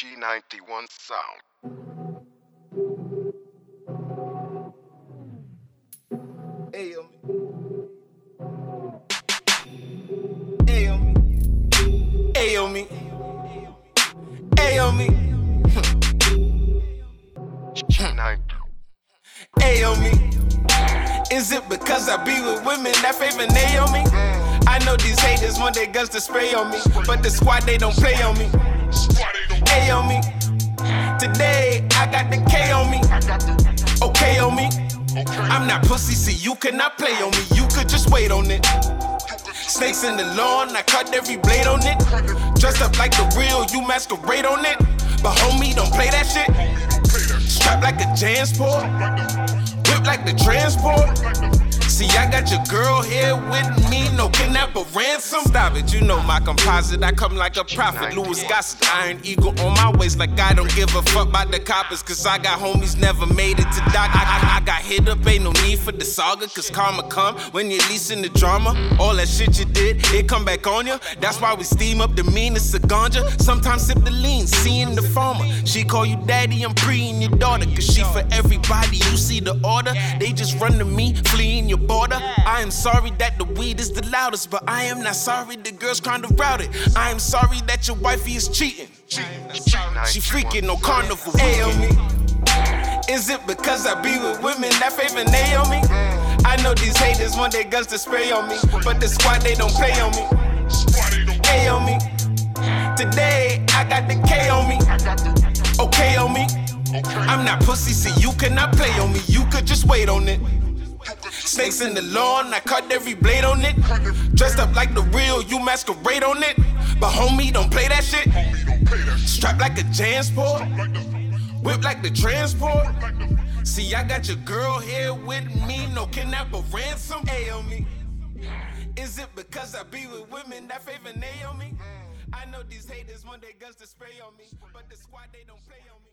G91 sound. Hey, me. Hey, me. Hey, me. Hey, me. G90. Hey, on me. Is it because I be with women that favor Naomi? I know these haters want their guns to spray on me, but the squad they don't play on me. I got the K on me. Okay on me. I'm not pussy, see you cannot play on me. You could just wait on it. Snakes in the lawn, I cut every blade on it. Dressed up like the real, you masquerade on it. But homie, don't play that shit. Strapped like a Jansport, whip like the transport. See, I got your girl here with me, no kidnap ransom. Stop it, you know my composite. I come like a prophet. Louis Gossett, Iron Eagle on my waist, like I don't give a fuck about the coppers. Cause I got homies never made it to doc. I, I, I got hit up, ain't no need for the saga. Cause karma come when you're leasing the drama. All that shit you did, it come back on you. That's why we steam up the meanest of ganja. Sometimes sip the lean, seeing the farmer. She call you daddy, I'm preeing your daughter. Cause she for everybody, you see the order. They just run to me, fleeing your border. I am sorry that the weed is the loudest, but I am not sorry the girl's trying to route it. I am sorry that your wifey is cheating. She freaking no carnival. On me. Is it because I be with women that favor Naomi? I know these haters want their guns to spray on me, but the squad they don't play on me. On me. Today I got the K on me. Okay on me. I'm not pussy, see you cannot play on me. You could just wait on it. Snakes in the lawn, I cut every blade on it. Dressed up like the real, you masquerade on it. But homie, don't play that shit. Strapped like a Jansport, whip like the transport. See, I got your girl here with me, no kidnap or ransom. Hey, on me. Is it because I be with women that favor Naomi? I know these haters want their guns to spray on me, but the squad they don't play on me.